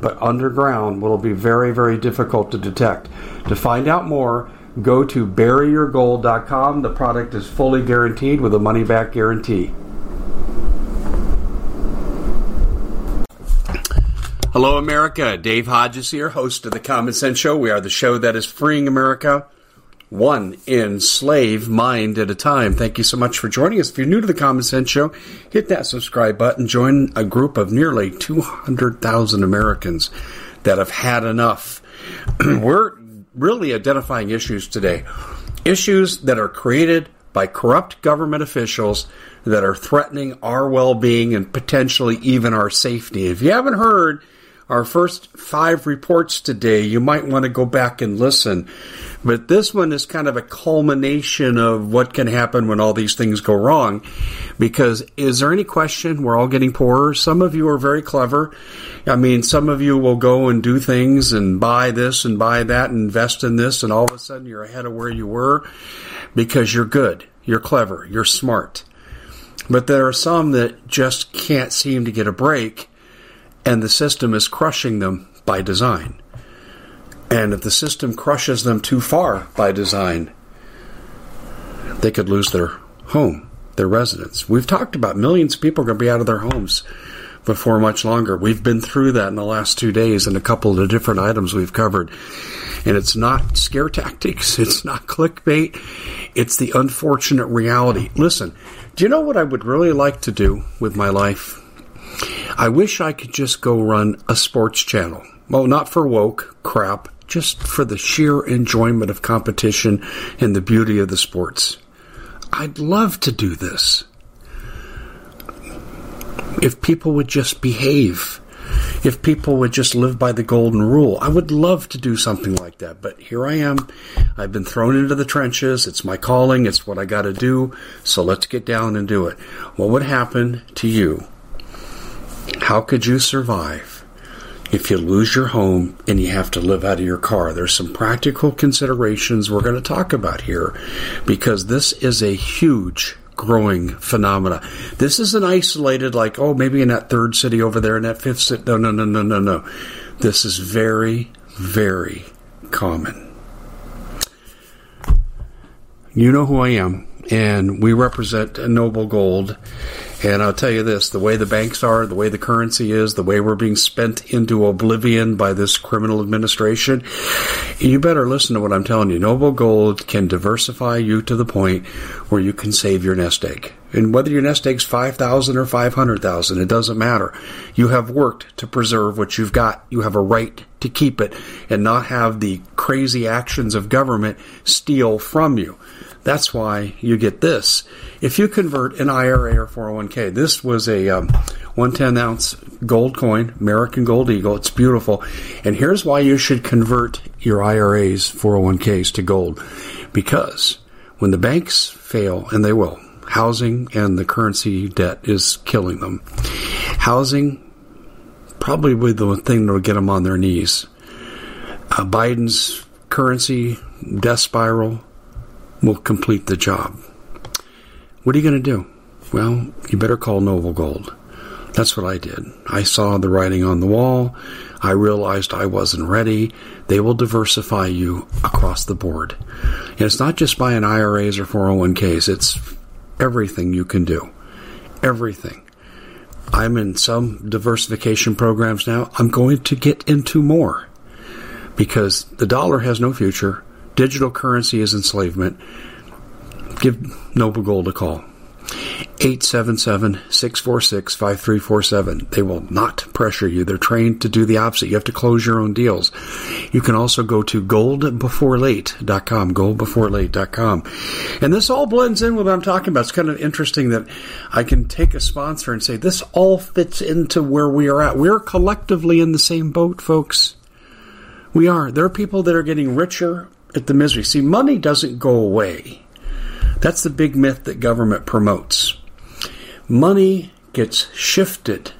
but underground will be very, very difficult to detect. To find out more, go to buryyourgold.com. The product is fully guaranteed with a money back guarantee. Hello, America. Dave Hodges here, host of The Common Sense Show. We are the show that is freeing America one enslaved mind at a time. Thank you so much for joining us. If you're new to the Common Sense Show, hit that subscribe button. Join a group of nearly 200,000 Americans that have had enough. We're really identifying issues today. Issues that are created by corrupt government officials that are threatening our well being and potentially even our safety. If you haven't heard, our first five reports today, you might want to go back and listen. But this one is kind of a culmination of what can happen when all these things go wrong. Because is there any question we're all getting poorer? Some of you are very clever. I mean, some of you will go and do things and buy this and buy that and invest in this, and all of a sudden you're ahead of where you were because you're good, you're clever, you're smart. But there are some that just can't seem to get a break and the system is crushing them by design. And if the system crushes them too far by design, they could lose their home, their residence. We've talked about millions of people are going to be out of their homes before much longer. We've been through that in the last two days and a couple of the different items we've covered. And it's not scare tactics, it's not clickbait, it's the unfortunate reality. Listen, do you know what I would really like to do with my life? I wish I could just go run a sports channel. Well, not for woke crap, just for the sheer enjoyment of competition and the beauty of the sports. I'd love to do this. If people would just behave, if people would just live by the golden rule, I would love to do something like that. But here I am. I've been thrown into the trenches. It's my calling. It's what I got to do. So let's get down and do it. What would happen to you how could you survive if you lose your home and you have to live out of your car? There's some practical considerations we're going to talk about here because this is a huge growing phenomena. This isn't isolated like, oh, maybe in that third city over there, in that fifth city. No, no, no, no, no, no. This is very, very common. You know who I am, and we represent Noble Gold and I'll tell you this the way the banks are, the way the currency is, the way we're being spent into oblivion by this criminal administration, you better listen to what I'm telling you. Noble Gold can diversify you to the point where you can save your nest egg. And whether your nest egg's 5,000 or 500,000, it doesn't matter. You have worked to preserve what you've got. You have a right to keep it and not have the crazy actions of government steal from you. That's why you get this. If you convert an IRA or 401k, this was a um, 110 ounce gold coin, American Gold Eagle. It's beautiful. And here's why you should convert your IRAs, 401ks to gold. Because when the banks fail, and they will, housing and the currency debt is killing them. Housing probably be the thing that will get them on their knees. Uh, Biden's currency death spiral will complete the job. What are you going to do? Well, you better call Noble Gold. That's what I did. I saw the writing on the wall. I realized I wasn't ready. They will diversify you across the board. And it's not just buying IRAs or 401ks, it's everything you can do. Everything. I'm in some diversification programs now. I'm going to get into more because the dollar has no future Digital currency is enslavement. Give Noble Gold a call. 877 646 5347. They will not pressure you. They're trained to do the opposite. You have to close your own deals. You can also go to goldbeforelate.com, goldbeforelate.com. And this all blends in with what I'm talking about. It's kind of interesting that I can take a sponsor and say, this all fits into where we are at. We're collectively in the same boat, folks. We are. There are people that are getting richer at the misery. See, money doesn't go away. That's the big myth that government promotes money gets shifted.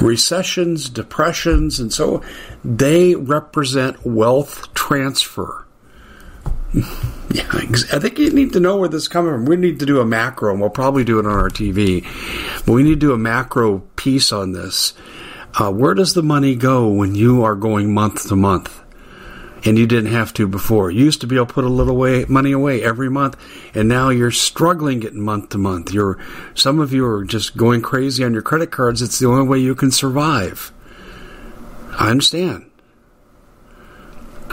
Recessions, depressions, and so they represent wealth transfer. Yeah, I think you need to know where this is coming from. We need to do a macro, and we'll probably do it on our TV. But we need to do a macro piece on this. Uh, where does the money go when you are going month to month? And you didn't have to before. You used to be able to put a little way, money away every month, and now you're struggling getting month to month. You're some of you are just going crazy on your credit cards. It's the only way you can survive. I understand.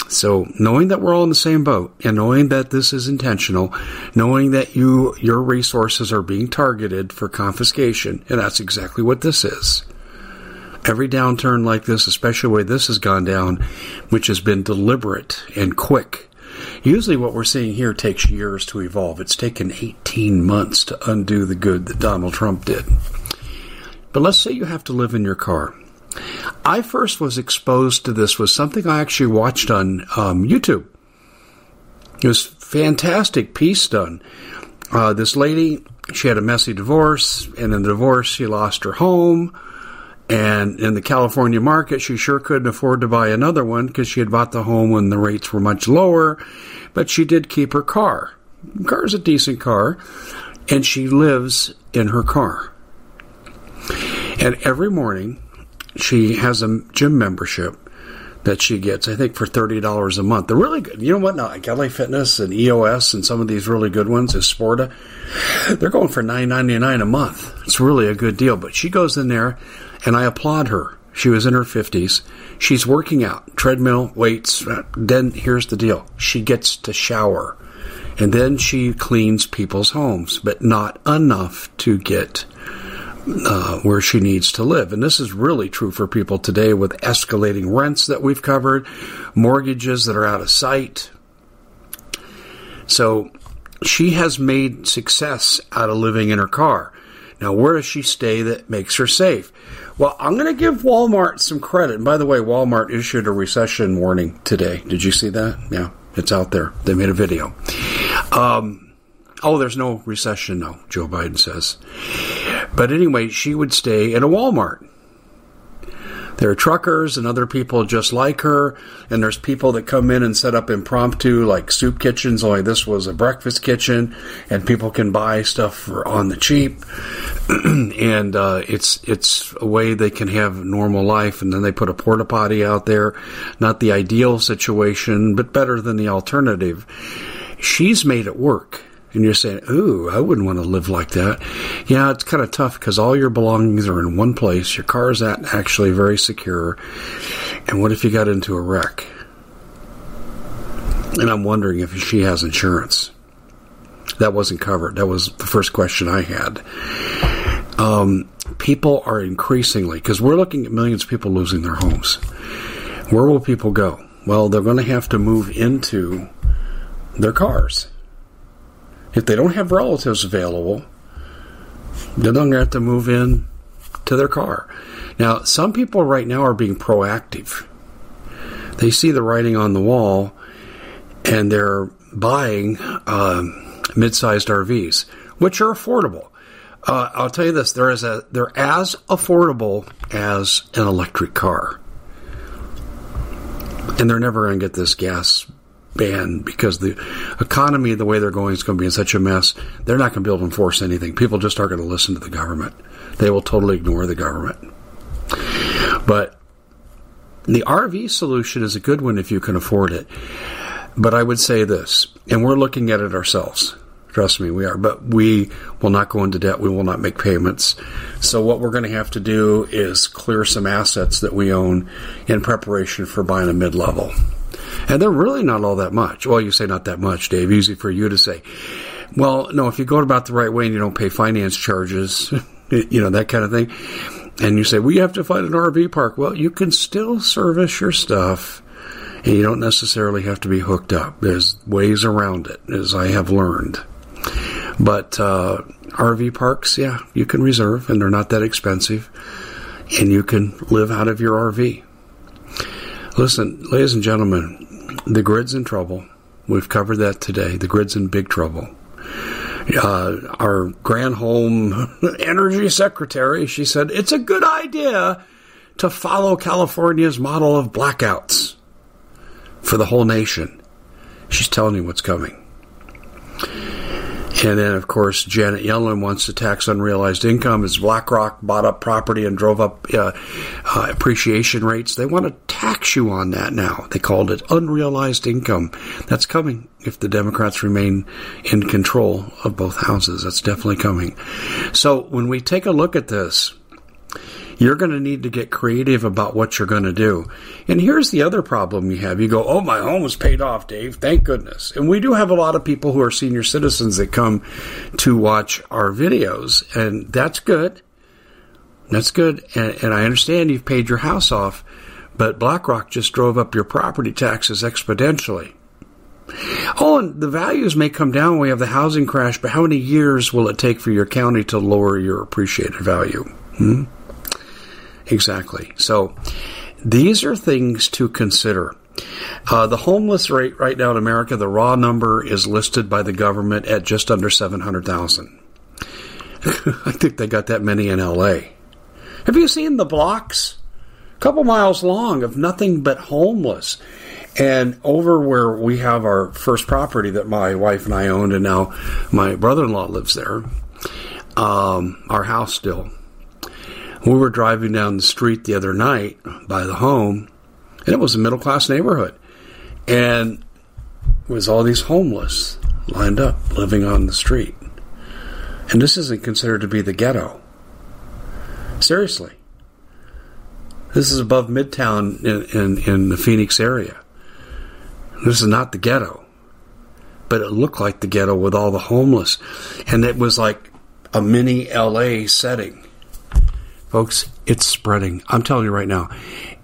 So knowing that we're all in the same boat and knowing that this is intentional, knowing that you your resources are being targeted for confiscation, and that's exactly what this is every downturn like this, especially the way this has gone down, which has been deliberate and quick. Usually, what we're seeing here takes years to evolve. It's taken 18 months to undo the good that Donald Trump did. But let's say you have to live in your car. I first was exposed to this was something I actually watched on um, YouTube. It was fantastic piece done. Uh, this lady, she had a messy divorce, and in the divorce, she lost her home and in the California market, she sure couldn't afford to buy another one because she had bought the home when the rates were much lower, but she did keep her car. Car is a decent car, and she lives in her car. And every morning, she has a gym membership that she gets, I think, for $30 a month. They're really good. You know what? Now, like LA Fitness and EOS and some of these really good ones, is Sporta, they're going for $9.99 a month. It's really a good deal. But she goes in there and I applaud her. She was in her 50s. She's working out, treadmill, weights. Uh, then here's the deal she gets to shower. And then she cleans people's homes, but not enough to get uh, where she needs to live. And this is really true for people today with escalating rents that we've covered, mortgages that are out of sight. So she has made success out of living in her car. Now, where does she stay that makes her safe? Well, I'm going to give Walmart some credit. And by the way, Walmart issued a recession warning today. Did you see that? Yeah, it's out there. They made a video. Um, oh, there's no recession, no, Joe Biden says. But anyway, she would stay in a Walmart. There are truckers and other people just like her, and there's people that come in and set up impromptu, like soup kitchens. Only this was a breakfast kitchen, and people can buy stuff for on the cheap, and uh, it's it's a way they can have normal life. And then they put a porta potty out there, not the ideal situation, but better than the alternative. She's made it work and you're saying, "Ooh, I wouldn't want to live like that." Yeah, it's kind of tough because all your belongings are in one place. Your car is actually very secure. And what if you got into a wreck? And I'm wondering if she has insurance. That wasn't covered. That was the first question I had. Um, people are increasingly because we're looking at millions of people losing their homes. Where will people go? Well, they're going to have to move into their cars if they don't have relatives available, they're going to have to move in to their car. Now, some people right now are being proactive. They see the writing on the wall and they're buying uh, mid-sized RVs, which are affordable. Uh, I'll tell you this: there is a they're as affordable as an electric car, and they're never going to get this gas ban because the economy, the way they're going, is going to be in such a mess. They're not going to be able to enforce anything. People just aren't going to listen to the government. They will totally ignore the government. But the RV solution is a good one if you can afford it. But I would say this, and we're looking at it ourselves. Trust me, we are. But we will not go into debt. We will not make payments. So, what we're going to have to do is clear some assets that we own in preparation for buying a mid level. And they're really not all that much. Well, you say not that much, Dave. Easy for you to say. Well, no, if you go about the right way and you don't pay finance charges, you know, that kind of thing, and you say, we have to find an RV park. Well, you can still service your stuff and you don't necessarily have to be hooked up. There's ways around it, as I have learned. But uh, RV parks, yeah, you can reserve, and they're not that expensive, and you can live out of your RV. Listen, ladies and gentlemen, the grid's in trouble. We've covered that today. The grid's in big trouble. Uh, our Granholm energy secretary, she said, it's a good idea to follow California's model of blackouts for the whole nation. She's telling you what's coming. And then, of course, Janet Yellen wants to tax unrealized income as BlackRock bought up property and drove up uh, uh, appreciation rates. They want to tax you on that now. They called it unrealized income. That's coming if the Democrats remain in control of both houses. That's definitely coming. So when we take a look at this, you're going to need to get creative about what you're going to do. And here's the other problem you have. You go, oh, my home was paid off, Dave. Thank goodness. And we do have a lot of people who are senior citizens that come to watch our videos, and that's good. That's good. And, and I understand you've paid your house off, but BlackRock just drove up your property taxes exponentially. Oh, and the values may come down when we have the housing crash, but how many years will it take for your county to lower your appreciated value? Hmm? Exactly. So these are things to consider. Uh, the homeless rate right now in America, the raw number is listed by the government at just under 700,000. I think they got that many in LA. Have you seen the blocks? A couple miles long of nothing but homeless. And over where we have our first property that my wife and I owned, and now my brother in law lives there, um, our house still we were driving down the street the other night by the home, and it was a middle class neighborhood. And it was all these homeless lined up living on the street. And this isn't considered to be the ghetto. Seriously. This is above Midtown in, in, in the Phoenix area. This is not the ghetto. But it looked like the ghetto with all the homeless. And it was like a mini LA setting. Folks, it's spreading. I'm telling you right now,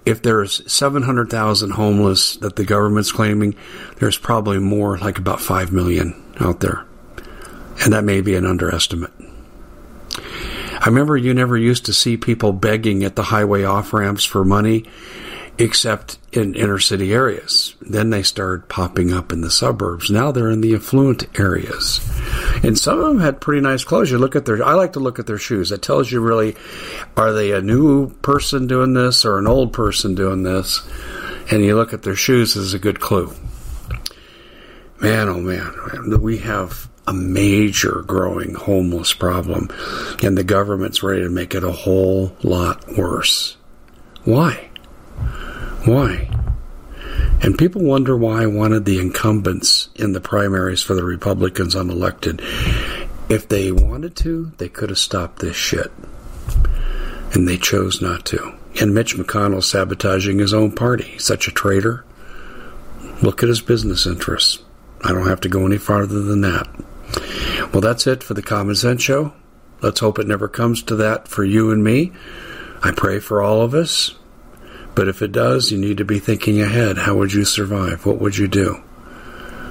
if there's 700,000 homeless that the government's claiming, there's probably more, like about 5 million out there. And that may be an underestimate. I remember you never used to see people begging at the highway off ramps for money except in inner city areas. Then they started popping up in the suburbs. Now they're in the affluent areas. And some of them had pretty nice clothes. You look at their, I like to look at their shoes. That tells you really, are they a new person doing this or an old person doing this? And you look at their shoes is a good clue. Man, oh man, we have a major growing homeless problem, and the government's ready to make it a whole lot worse. Why? Why? And people wonder why I wanted the incumbents in the primaries for the Republicans unelected. If they wanted to, they could have stopped this shit. And they chose not to. And Mitch McConnell sabotaging his own party. Such a traitor. Look at his business interests. I don't have to go any farther than that. Well, that's it for the Common Sense Show. Let's hope it never comes to that for you and me. I pray for all of us. But if it does, you need to be thinking ahead. How would you survive? What would you do?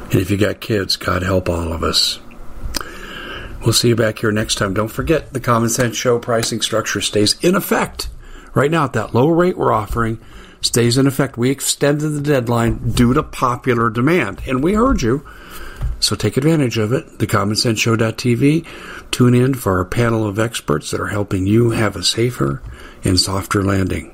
And if you got kids, God help all of us. We'll see you back here next time. Don't forget the Common Sense Show pricing structure stays in effect right now at that low rate we're offering stays in effect. We extended the deadline due to popular demand, and we heard you. So take advantage of it. The TheCommonSenseShow.tv. Tune in for our panel of experts that are helping you have a safer and softer landing.